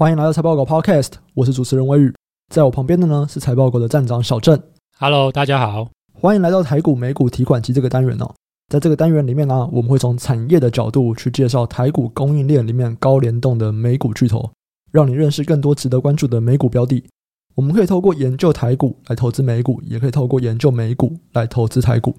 欢迎来到财报狗 Podcast，我是主持人威宇，在我旁边的呢是财报狗的站长小郑。Hello，大家好，欢迎来到台股美股提款机这个单元哦。在这个单元里面呢，我们会从产业的角度去介绍台股供应链里面高联动的美股巨头，让你认识更多值得关注的美股标的。我们可以透过研究台股来投资美股，也可以透过研究美股来投资台股。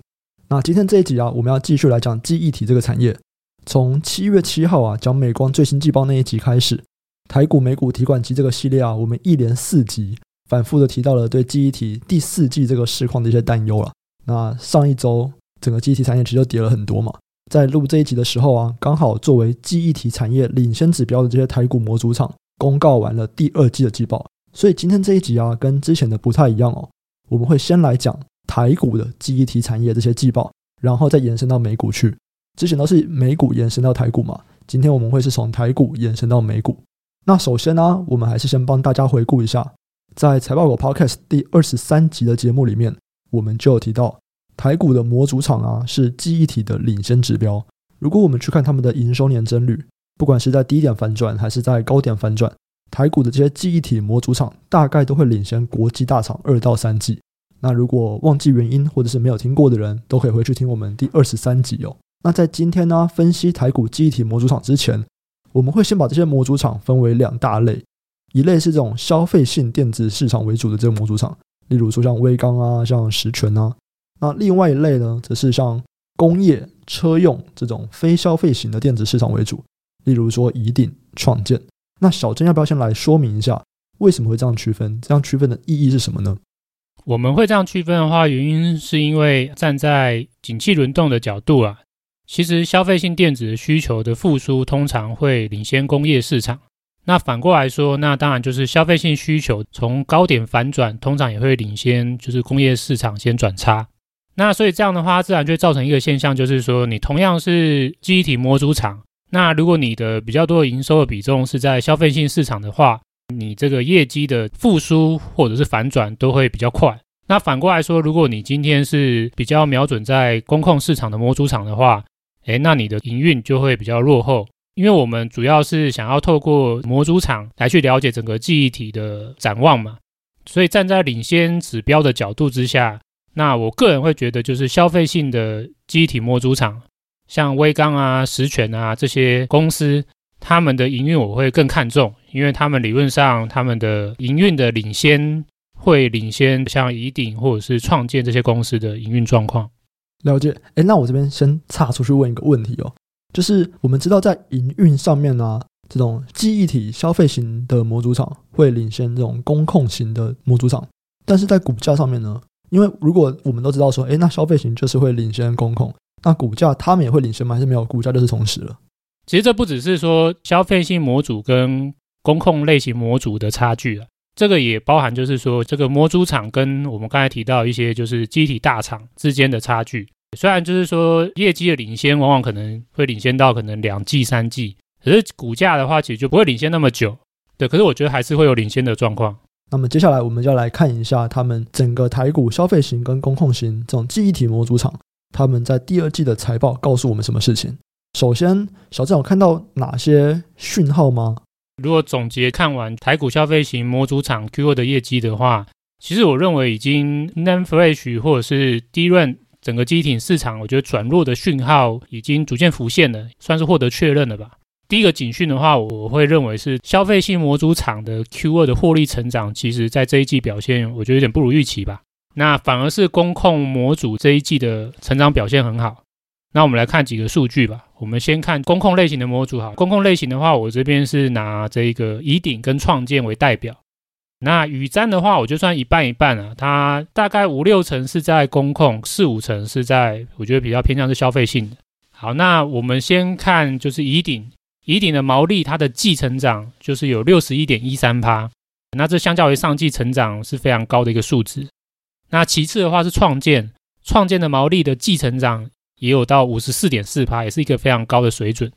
那今天这一集啊，我们要继续来讲记忆体这个产业。从七月七号啊，讲美光最新季报那一集开始。台股美股提款机这个系列啊，我们一连四集反复的提到了对记忆体第四季这个市况的一些担忧了。那上一周整个记忆体产业其实就跌了很多嘛，在录这一集的时候啊，刚好作为记忆体产业领先指标的这些台股模组厂公告完了第二季的季报，所以今天这一集啊，跟之前的不太一样哦。我们会先来讲台股的记忆体产业这些季报，然后再延伸到美股去。之前都是美股延伸到台股嘛，今天我们会是从台股延伸到美股。那首先呢、我们还是先帮大家回顾一下，在财报狗 Podcast 第二十三集的节目里面，我们就有提到台股的模组厂啊是记忆体的领先指标。如果我们去看他们的营收年增率，不管是在低点反转还是在高点反转，台股的这些记忆体模组厂大概都会领先国际大厂二到三季。那如果忘记原因或者是没有听过的人，都可以回去听我们第二十三集哦。那在今天呢，分析台股记忆体模组厂之前。我们会先把这些模组厂分为两大类，一类是这种消费性电子市场为主的这个模组厂，例如说像威刚啊、像十銓啊。那另外一类呢，则是像工业、车用这种非消费型的电子市场为主，例如说宜鼎、创建。那小郑要不要先来说明一下，为什么会这样区分？这样区分的意义是什么呢？我们会这样区分的话，原因是因为站在景气轮动的角度啊。其实消费性电子的需求的复苏通常会领先工业市场。那反过来说，那当然就是消费性需求从高点反转，通常也会领先，就是工业市场先转差。那所以这样的话，自然就会造成一个现象，就是说你同样是机体模组厂，那如果你的比较多的营收的比重是在消费性市场的话，你这个业绩的复苏或者是反转都会比较快。那反过来说，如果你今天是比较瞄准在工控市场的模组厂的话，诶，那你的营运就会比较落后，因为我们主要是想要透过模组厂来去了解整个记忆体的展望嘛，所以站在领先指标的角度之下，那我个人会觉得就是消费性的记忆体模组厂，像威刚啊、十銓啊这些公司，他们的营运我会更看重，因为他们理论上他们的营运的领先会领先像宜鼎或者是创建这些公司的营运状况。了解，哎，那我这边先岔出去问一个问题哦，就是我们知道在营运上面呢，这种记忆体消费型的模组厂会领先这种工控型的模组厂，但是在股价上面呢，因为如果我们都知道说，哎，那消费型就是会领先工控，那股价他们也会领先吗？还是没有？股价就是同时了。其实这不只是说消费性模组跟工控类型模组的差距啊，这个也包含就是说这个模组厂跟我们刚才提到一些就是机体大厂之间的差距。虽然就是说业绩的领先，往往可能会领先到可能两季、三季，可是股价的话，其实就不会领先那么久。对，可是我觉得还是会有领先的状况。那么接下来我们就要来看一下他们整个台股消费型跟工控型这种记忆体模组厂，他们在第二季的财报告诉我们什么事情。首先，小郑有看到哪些讯号吗？如果总结看完台股消费型模组厂 Q2 的业绩的话，其实我认为已经 NAND Flash 或者是 DRAM 整个机体市场，我觉得转弱的讯号已经逐渐浮现了，算是获得确认了吧。第一个警讯的话，我会认为是消费性模组厂的 Q2 的获利成长，其实在这一季表现，我觉得有点不如预期吧。那反而是工控模组这一季的成长表现很好。那我们来看几个数据吧。我们先看公控类型的模组，好，公控类型的话，我这边是拿这个乙鼎跟创建为代表。那宇瞻的话，我就算一半一半啊，它大概五六成是在公控，四五成是在我觉得比较偏向是消费性的。好，那我们先看就是乙鼎，乙鼎的毛利它的季成长就是有六十一点一三趴，那这相较于上季成长是非常高的一个数值。那其次的话是创建，创建的毛利的季成长也有到五十四点四趴，也是一个非常高的水准。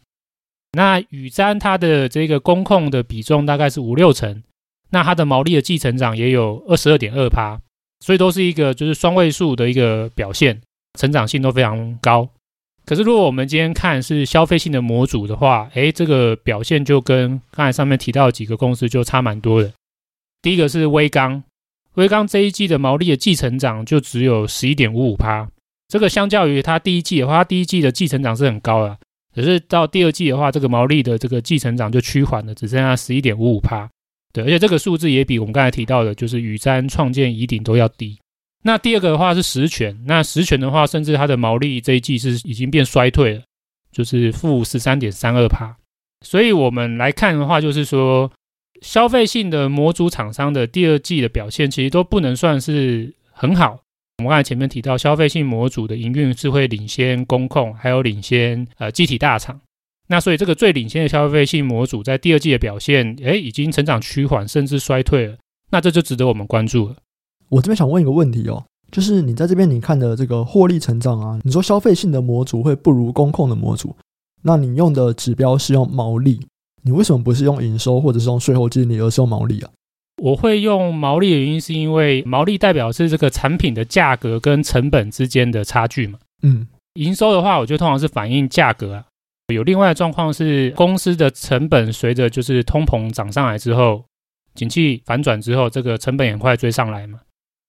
那宇瞻它的这个工控的比重大概是五六成。那它的毛利的季成长也有二十二点二趴，所以都是一个就是双位数的一个表现，成长性都非常高。可是如果我们今天看是消费性的模组的话，诶，这个表现就跟刚才上面提到几个公司就差蛮多的。第一个是威刚，威刚这一季的毛利的季成长就只有十一点五五趴，这个相较于它第一季的话，它第一季的季成长是很高的，可是到第二季的话，这个毛利的这个季成长就趋缓了，只剩下十一点五五趴。对，而且这个数字也比我们刚才提到的，就是雨瞻、创建、宜鼎都要低。那第二个的话是十銓，那十銓的话，甚至它的毛利这一季是已经变衰退了，就是负十三点三二趴。所以我们来看的话，就是说。消费性的模组厂商的第二季的表现，其实都不能算是很好。我们刚才前面提到，消费性模组的营运是会领先工控，还有领先呃机体大厂。那所以这个最领先的消费性模组在第二季的表现，诶，已经成长趋缓，甚至衰退了。那这就值得我们关注了。我这边想问一个问题哦，就是你在这边你看的这个获利成长啊，你说消费性的模组会不如工控的模组，那你用的指标是用毛利。你为什么不是用营收或者是用税后净利，而是用毛利啊？我会用毛利的原因是因为毛利代表是这个产品的价格跟成本之间的差距嘛。嗯，营收的话，我觉得通常是反映价格啊。有另外的状况是公司的成本随着就是通膨涨上来之后，景气反转之后，这个成本也很快追上来嘛。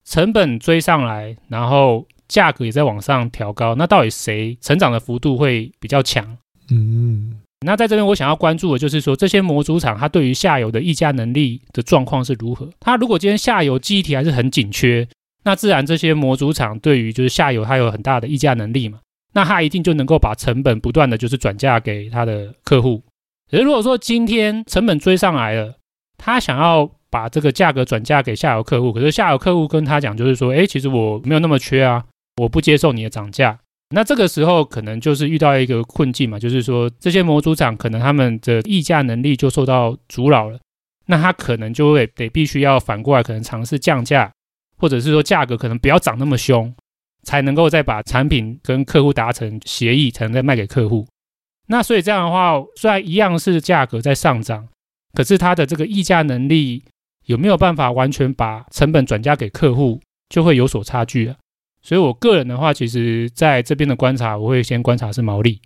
成本追上来，然后价格也在往上调高，那到底谁成长的幅度会比较强？嗯。那在这边，我想要关注的就是说，这些模组厂它对于下游的议价能力的状况是如何？它如果今天下游记忆体还是很紧缺，那自然这些模组厂对于就是下游它有很大的议价能力嘛，那它一定就能够把成本不断的就是转嫁给它的客户。可是如果说今天成本追上来了，他想要把这个价格转嫁给下游客户，可是下游客户跟他讲就是说，哎，其实我没有那么缺啊，我不接受你的涨价。那这个时候可能就是遇到一个困境嘛，就是说这些模组厂可能他们的议价能力就受到阻扰了，那他可能就会得必须要反过来可能尝试降价，或者是说价格可能不要涨那么凶，才能够再把产品跟客户达成协议，才能再卖给客户。那所以这样的话，虽然一样是价格在上涨，可是它的这个议价能力有没有办法完全把成本转嫁给客户，就会有所差距了。所以，我个人的话，其实在这边的观察，我会先观察是毛利。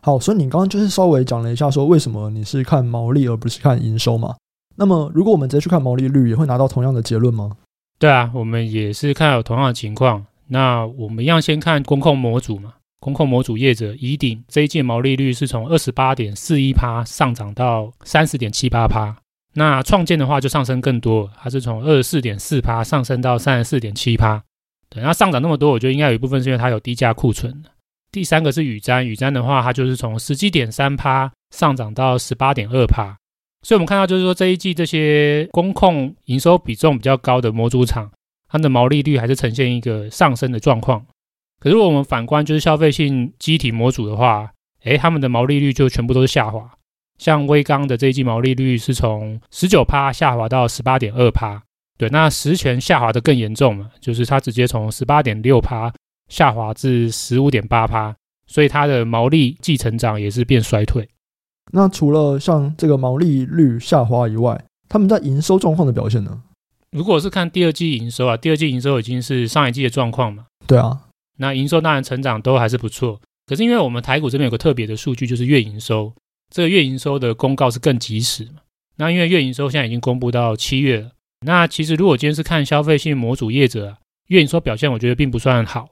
好，所以你刚刚就是稍微讲了一下，说为什么你是看毛利而不是看营收嘛？那么，如果我们直接去看毛利率，也会拿到同样的结论吗？对啊，我们也是看有同样的情况。那我们一样先看工控模组嘛，工控模组业者乙鼎这一季毛利率是从二十八点四一趴上涨到三十点七八趴。那创建的话就上升更多，它是从二十四点四趴上升到三十四点七趴。对，那上涨那么多，我觉得应该有一部分是因为它有低价库存。第三个是宇瞻，宇瞻的话，它就是从十七点三趴上涨到十八点二趴。所以我们看到就是说这一季这些工控营收比重比较高的模组厂，它的毛利率还是呈现一个上升的状况。可是如果我们反观就是消费性机体模组的话，诶，他们的毛利率就全部都是下滑。像威刚的这一季毛利率是从十九趴下滑到十八点二趴。对，那实权下滑的更严重嘛，就是它直接从十八点六趴下滑至十五点八趴，所以它的毛利季成长也是变衰退。那除了像这个毛利率下滑以外，他们在营收状况的表现呢？如果是看第二季营收啊，第二季营收已经是上一季的状况嘛。对啊，那营收当然成长都还是不错，可是因为我们台股这边有个特别的数据，就是月营收，这个月营收的公告是更及时嘛。那因为月营收现在已经公布到七月了。那其实，如果今天是看消费性模组业者，月营收表现，我觉得并不算好。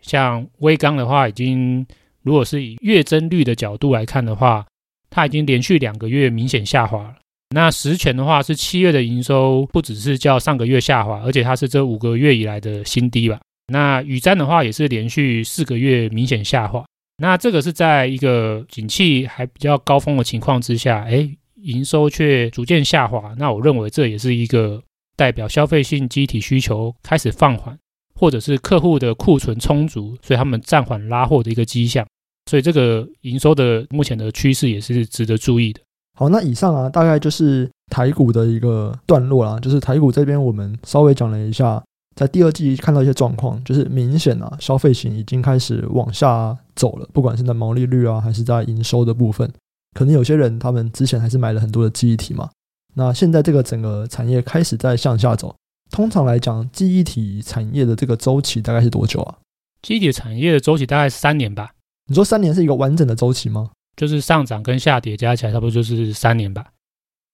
像威刚的话，已经如果是以月增率的角度来看的话，它已经连续两个月明显下滑了。那十銓的话，是七月的营收不只是较上个月下滑，而且它是这五个月以来的新低吧。那宇瞻的话，也是连续四个月明显下滑。那这个是在一个景气还比较高峰的情况之下，哎。营收却逐渐下滑，那我认为这也是一个代表消费性机体需求开始放缓，或者是客户的库存充足，所以他们暂缓拉货的一个迹象。所以这个营收的目前的趋势也是值得注意的。好，那以上啊，大概就是台股的一个段落啦。就是台股这边我们稍微讲了一下，在第二季看到一些状况，就是明显啊，消费型已经开始往下走了，不管是在毛利率啊，还是在营收的部分。可能有些人他们之前还是买了很多的记忆体嘛，那现在这个整个产业开始在向下走。通常来讲，记忆体产业的这个周期大概是多久啊？记忆体产业的周期大概是三年吧。你说三年是一个完整的周期吗？就是上涨跟下跌加起来差不多就是三年吧。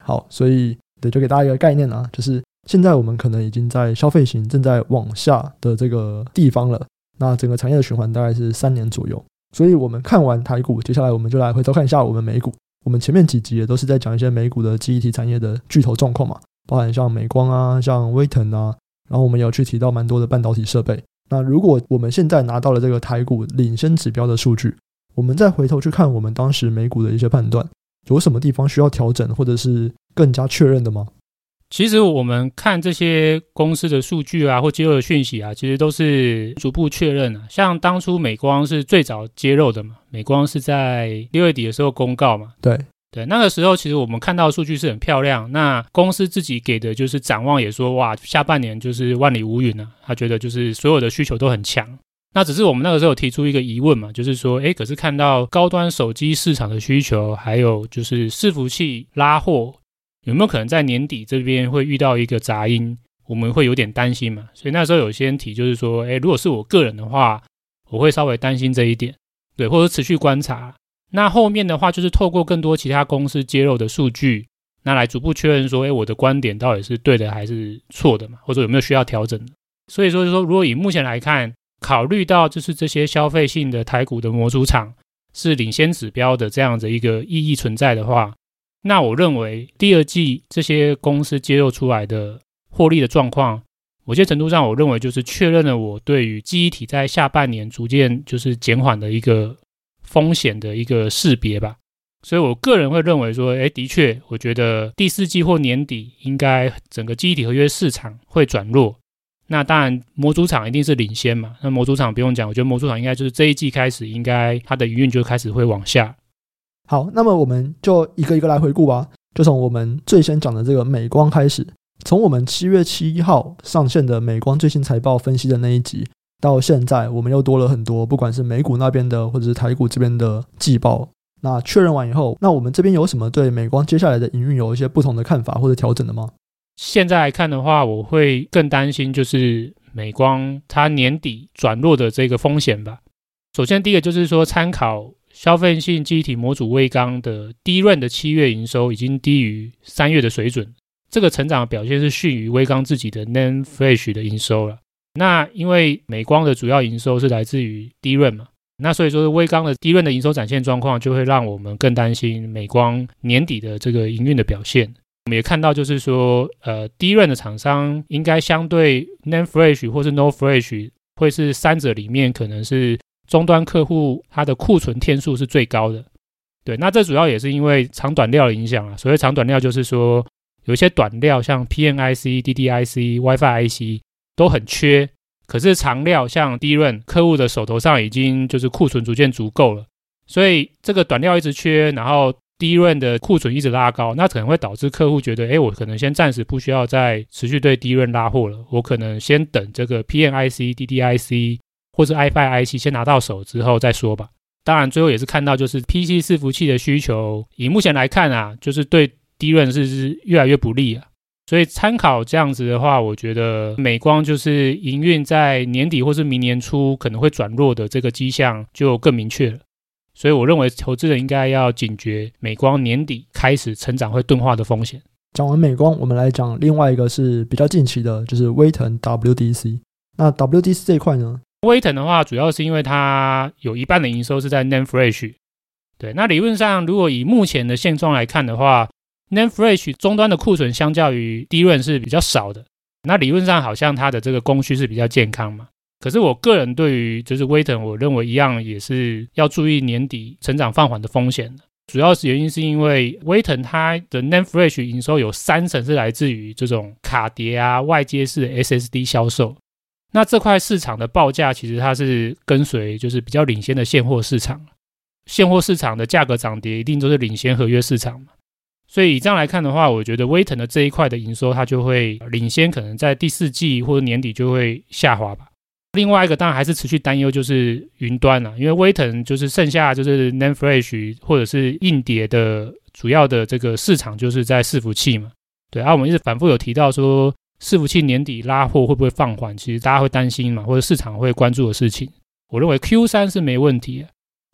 好，所以对，就给大家一个概念啊，就是现在我们可能已经在消费型正在往下的这个地方了。那整个产业的循环大概是三年左右。所以我们看完台股，接下来我们就来回头看一下我们美股。我们前面几集也都是在讲一些美股的记忆体产业的巨头状况嘛，包含像美光啊、像威腾啊，然后我们有去提到蛮多的半导体设备。那如果我们现在拿到了这个台股领先指标的数据，我们再回头去看我们当时美股的一些判断，有什么地方需要调整，或者是更加确认的吗？其实我们看这些公司的数据啊，或揭露的讯息啊，其实都是逐步确认啊。像当初美光是最早揭露的嘛，美光是在六月底的时候公告嘛。对对，那个时候其实我们看到的数据是很漂亮。那公司自己给的就是展望，也说哇，下半年就是万里无云啊。他觉得就是所有的需求都很强。那只是我们那个时候提出一个疑问嘛，就是说，诶，可是看到高端手机市场的需求，还有就是伺服器拉货。有没有可能在年底这边会遇到一个杂音？我们会有点担心嘛？所以那时候有些人提，就是说，诶，如果是我个人的话，我会稍微担心这一点，对，或者持续观察。那后面的话，就是透过更多其他公司揭露的数据，那来逐步确认说，诶，我的观点到底是对的还是错的嘛？或者有没有需要调整的？所以说，就说如果以目前来看，考虑到就是这些消费性的台股的模组厂是领先指标的这样的一个意义存在的话。那我认为第二季这些公司揭露出来的获利的状况，某些程度上，我认为就是确认了我对于记忆体在下半年逐渐就是减缓的一个风险的一个识别吧。所以我个人会认为说，哎，的确，我觉得第四季或年底应该整个记忆体合约市场会转弱。那当然，模组厂一定是领先嘛。那模组厂不用讲，我觉得模组厂应该就是这一季开始，应该它的营运就开始会往下。好，那么我们就一个一个来回顾吧。就从我们最先讲的这个美光开始，从我们七月七号上线的美光最新财报分析的那一集，到现在我们又多了很多，不管是美股那边的，或者是台股这边的季报。那确认完以后，那我们这边有什么对美光接下来的营运有一些不同的看法或者调整的吗？现在来看的话，我会更担心就是美光它年底转弱的这个风险吧。首先，第一个就是说参考。消费性记忆体模组微刚的 DRAM 的七月营收已经低于三月的水准，这个成长的表现是逊于微刚自己的 n a n Flash 的营收了。那因为美光的主要营收是来自于低润嘛，那所以说微刚的 DRAM 的营收展现状况就会让我们更担心美光年底的这个营运的表现。我们也看到就是说，呃低润的厂商应该相对 n a n Flash 或是 no Flash 会是三者里面可能是。终端客户它的库存天数是最高的，对，那这主要也是因为长短料的影响啊。所谓长短料，就是说有一些短料，像 P N I C、D D I C、WiFi IC 都很缺，可是长料像 d r a 客户的手头上已经就是库存逐渐足够了，所以这个短料一直缺，然后 DRAM 的库存一直拉高，那可能会导致客户觉得，哎，我可能先暂时不需要再持续对 DRAM 拉货了，我可能先等这个 P N I C、D D I C。或是 WiFi IC 先拿到手之后再说吧。当然，最后也是看到就是 PC 伺服器的需求，以目前来看啊，就是对 DRAM 是是越来越不利啊。所以参考这样子的话，我觉得美光就是营运在年底或是明年初可能会转弱的这个迹象就更明确了。所以我认为投资人应该要警觉美光年底开始成长会钝化的风险。讲完美光，我们来讲另外一个是比较近期的，就是威腾 WDC。那 WDC 这一块呢？威腾的话，主要是因为它有一半的营收是在 NAND Flash。对，那理论上，如果以目前的现状来看的话，NAND Flash 终端的库存相较于 DRAM 是比较少的。那理论上好像它的这个供需是比较健康嘛。可是我个人对于就是威腾，我认为一样也是要注意年底成长放缓的风险。主要是原因是因为威腾它的 NAND Flash 营收有三成是来自于这种卡碟啊、外接式 SSD 销售。那这块市场的报价其实它是跟随就是比较领先的现货市场，现货市场的价格涨跌一定都是领先合约市场嘛。所以以这样来看的话，我觉得威腾的这一块的营收它就会领先，可能在第四季或者年底就会下滑吧。另外一个当然还是持续担忧就是云端了，因为威腾就是剩下就是 NAND Flash 或者是硬碟的主要的这个市场就是在伺服器嘛。对啊，我们一直反复有提到说。伺服器年底拉货会不会放缓？其实大家会担心嘛，或者市场会关注的事情。我认为 Q 三是没问题，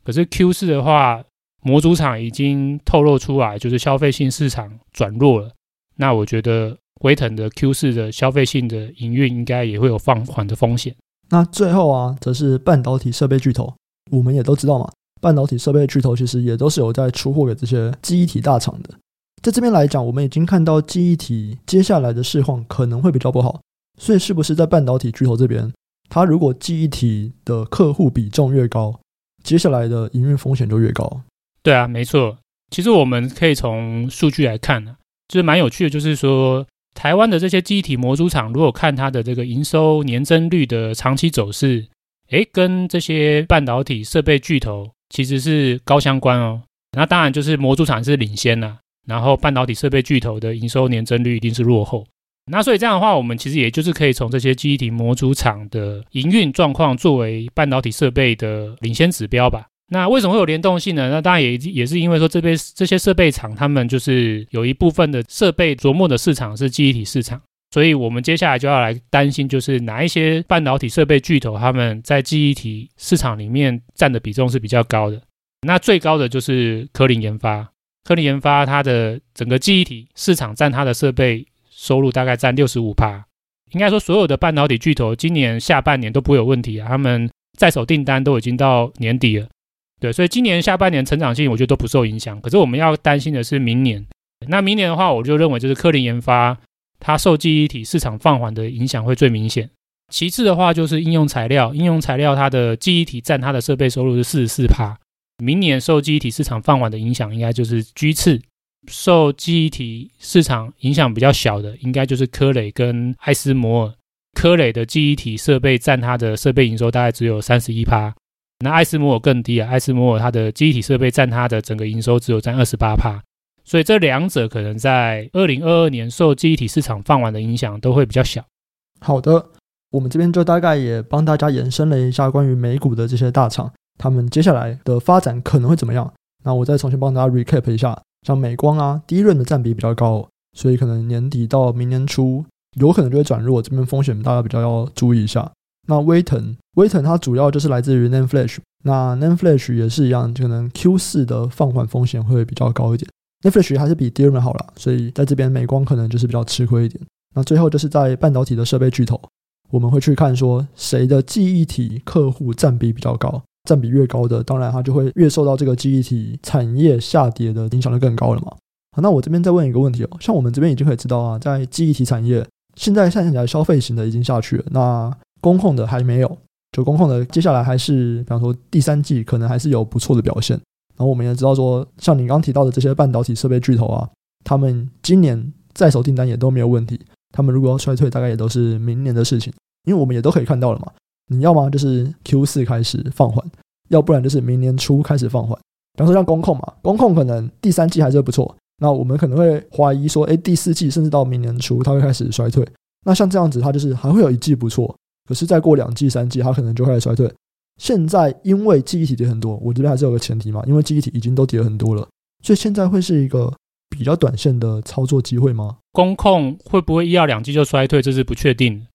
可是 Q 四的话，模组厂已经透露出来，就是消费性市场转弱了。那我觉得威腾的 Q 四的消费性的营运应该也会有放缓的风险。那最后啊，则是半导体设备巨头，我们也都知道嘛，半导体设备巨头其实也都是有在出货给这些记忆体大厂的。在这边来讲，我们已经看到记忆体接下来的市况可能会比较不好，所以是不是在半导体巨头这边，它如果记忆体的客户比重越高，接下来的营运风险就越高？对啊，没错。其实我们可以从数据来看呢、啊，就是蛮有趣的，就是说台湾的这些记忆体模组厂，如果看它的这个营收年增率的长期走势，诶，跟这些半导体设备巨头其实是高相关哦。那当然就是模组厂是领先了、然后半导体设备巨头的营收年增率一定是落后，那所以这样的话，我们其实也就是可以从这些记忆体模组厂的营运状况作为半导体设备的领先指标吧。那为什么会有联动性呢？那当然也也是因为说这边这些设备厂他们就是有一部分的设备琢磨的市场是记忆体市场，所以我们接下来就要来担心，就是哪一些半导体设备巨头他们在记忆体市场里面占的比重是比较高的。那最高的就是科林研发。科林研发，它的整个记忆体市场占它的设备收入大概占六十五趴。应该说，所有的半导体巨头今年下半年都不会有问题啊，他们在手订单都已经到年底了。对，所以今年下半年成长性我觉得都不受影响。可是我们要担心的是明年。那明年的话，我就认为就是科林研发它受记忆体市场放缓的影响会最明显。其次的话就是应用材料，应用材料它的记忆体占它的设备收入是四十四趴。明年受记忆体市场放缓的影响，应该就是居次；受记忆体市场影响比较小的，应该就是科磊跟艾斯摩尔。科磊的记忆体设备占它的设备营收大概只有三十一趴，那艾斯摩尔更低啊，艾斯摩尔它的记忆体设备占它的整个营收只有占二十八趴。所以这两者可能在二零二二年受记忆体市场放缓的影响都会比较小。好的，我们这边就大概也帮大家延伸了一下关于美股的这些大厂。他们接下来的发展可能会怎么样？那我再重新帮大家 recap 一下，像美光啊，第一轮的占比比较高，所以可能年底到明年初有可能就会转弱，这边风险大家比较要注意一下。那威腾，威腾它主要就是来自于 NAND Flash，那 NAND Flash 也是一样，可能 Q 四的放缓风险会比较高一点。Nan Flash 还是比 DRAM 好啦，所以在这边美光可能就是比较吃亏一点。那最后就是在半导体的设备巨头，我们会去看说谁的记忆体客户占比比较高。占比越高的，当然它就会越受到这个记忆体产业下跌的影响就更高了嘛。好，那我这边再问一个问题哦，像我们这边已经可以知道啊，在记忆体产业，现在看起来消费型的已经下去了，那工控的还没有，就工控的接下来还是，比方说第三季可能还是有不错的表现。然后我们也知道说，像你刚刚提到的这些半导体设备巨头啊，他们今年在手订单也都没有问题，他们如果要衰退，大概也都是明年的事情，因为我们也都可以看到了嘛。你要么就是 Q 四开始放缓，要不然就是明年初开始放缓。比方说像工控嘛，工控可能第三季还是不错，那我们可能会怀疑说，哎，第四季甚至到明年初它会开始衰退。那像这样子，它就是还会有一季不错，可是再过两季、三季，它可能就开始衰退。现在因为记忆体跌很多，我这边还是有个前提嘛，因为记忆体已经都跌很多了，所以现在会是一个比较短线的操作机会吗？工控会不会一二两季就衰退，这是不确定。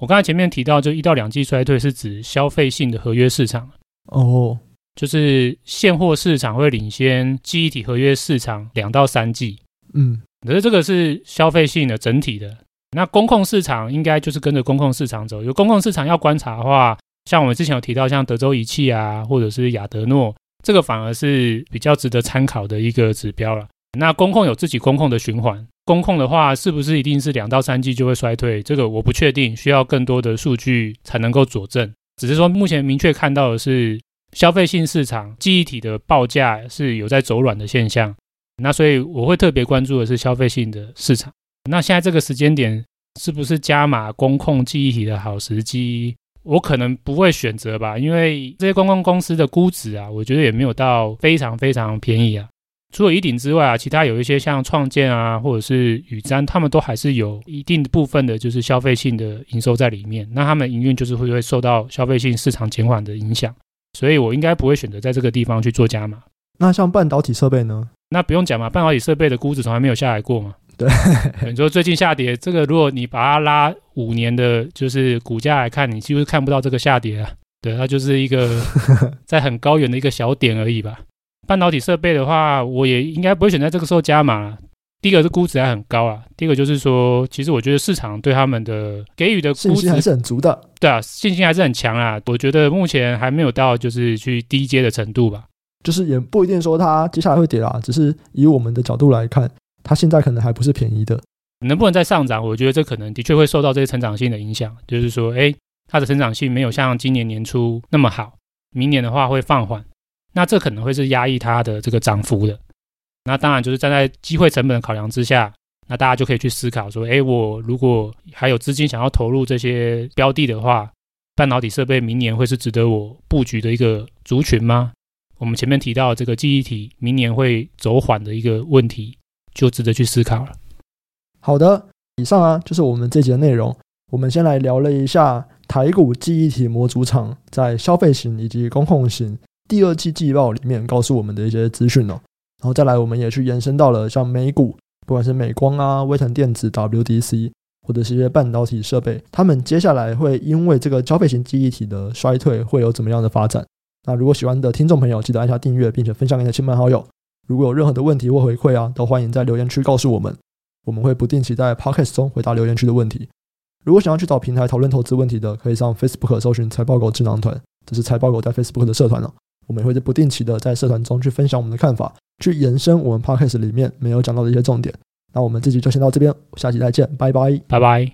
我刚才前面提到，就一到两季衰退是指消费性的合约市场哦，就是现货市场会领先记忆体合约市场两到三季。嗯，可是这个是消费性的整体的，那公控市场应该就是跟着公控市场走。有公控市场要观察的话，像我们之前有提到，像德州仪器啊，或者是亚德诺，这个反而是比较值得参考的一个指标了。那公控有自己公控的循环。工控的话，是不是一定是两到三季就会衰退？这个我不确定，需要更多的数据才能够佐证。只是说，目前明确看到的是，消费性市场记忆体的报价是有在走软的现象。那所以我会特别关注的是消费性的市场。那现在这个时间点，是不是加码工控记忆体的好时机？我可能不会选择吧，因为这些公共公司的估值啊，我觉得也没有到非常非常便宜啊。除了乙鼎之外啊，其他有一些像创建啊，或者是宇瞻，他们都还是有一定的部分的，就是消费性的营收在里面。那他们营运就是会会受到消费性市场减缓的影响，所以我应该不会选择在这个地方去做加码。那像半导体设备呢？那不用讲嘛，半导体设备的估值从来没有下来过嘛。对，你说最近下跌，这个如果你把它拉五年的，就是股价来看，你几乎看不到这个下跌啊。对，它就是一个 在很高远的一个小点而已吧。半导体设备的话，我也应该不会选在这个时候加码。第一个是估值还很高啊，第一个就是说，其实我觉得市场对他们的给予的估值信心还是很足的。对啊，信心还是很强啊。我觉得目前还没有到就是去低阶的程度吧。就是也不一定说它接下来会跌啦，只是以我们的角度来看，它现在可能还不是便宜的。能不能再上涨？我觉得这可能的确会受到这些成长性的影响。就是说，哎，它的成长性没有像今年年初那么好，明年的话会放缓，那这可能会是压抑它的这个涨幅的。那当然就是站在机会成本的考量之下，那大家就可以去思考说，哎，我如果还有资金想要投入这些标的的话，半导体设备明年会是值得我布局的一个族群吗？我们前面提到这个记忆体明年会走缓的一个问题，就值得去思考了。好的，以上啊就是我们这节的内容。我们先来聊了一下台股记忆体模组厂在消费型以及公控型第二季季报里面告诉我们的一些资讯哦。然后再来，我们也去延伸到了像美股，不管是美光啊、威腾电子、WDC，或者是一些半导体设备，他们接下来会因为这个消费型记忆体的衰退，会有怎么样的发展？那如果喜欢的听众朋友，记得按下订阅，并且分享给你的亲朋好友。如果有任何的问题或回馈啊，都欢迎在留言区告诉我们，我们会不定期在 Podcast 中回答留言区的问题。如果想要去找平台讨论投资问题的，可以上 Facebook 搜寻财报狗智囊团，这是财报狗在 Facebook 的社团了。我们也会在不定期的在社团中去分享我们的看法，去延伸我们 Podcast 里面没有讲到的一些重点。那我们这集就先到这边，下期再见，拜拜，拜拜。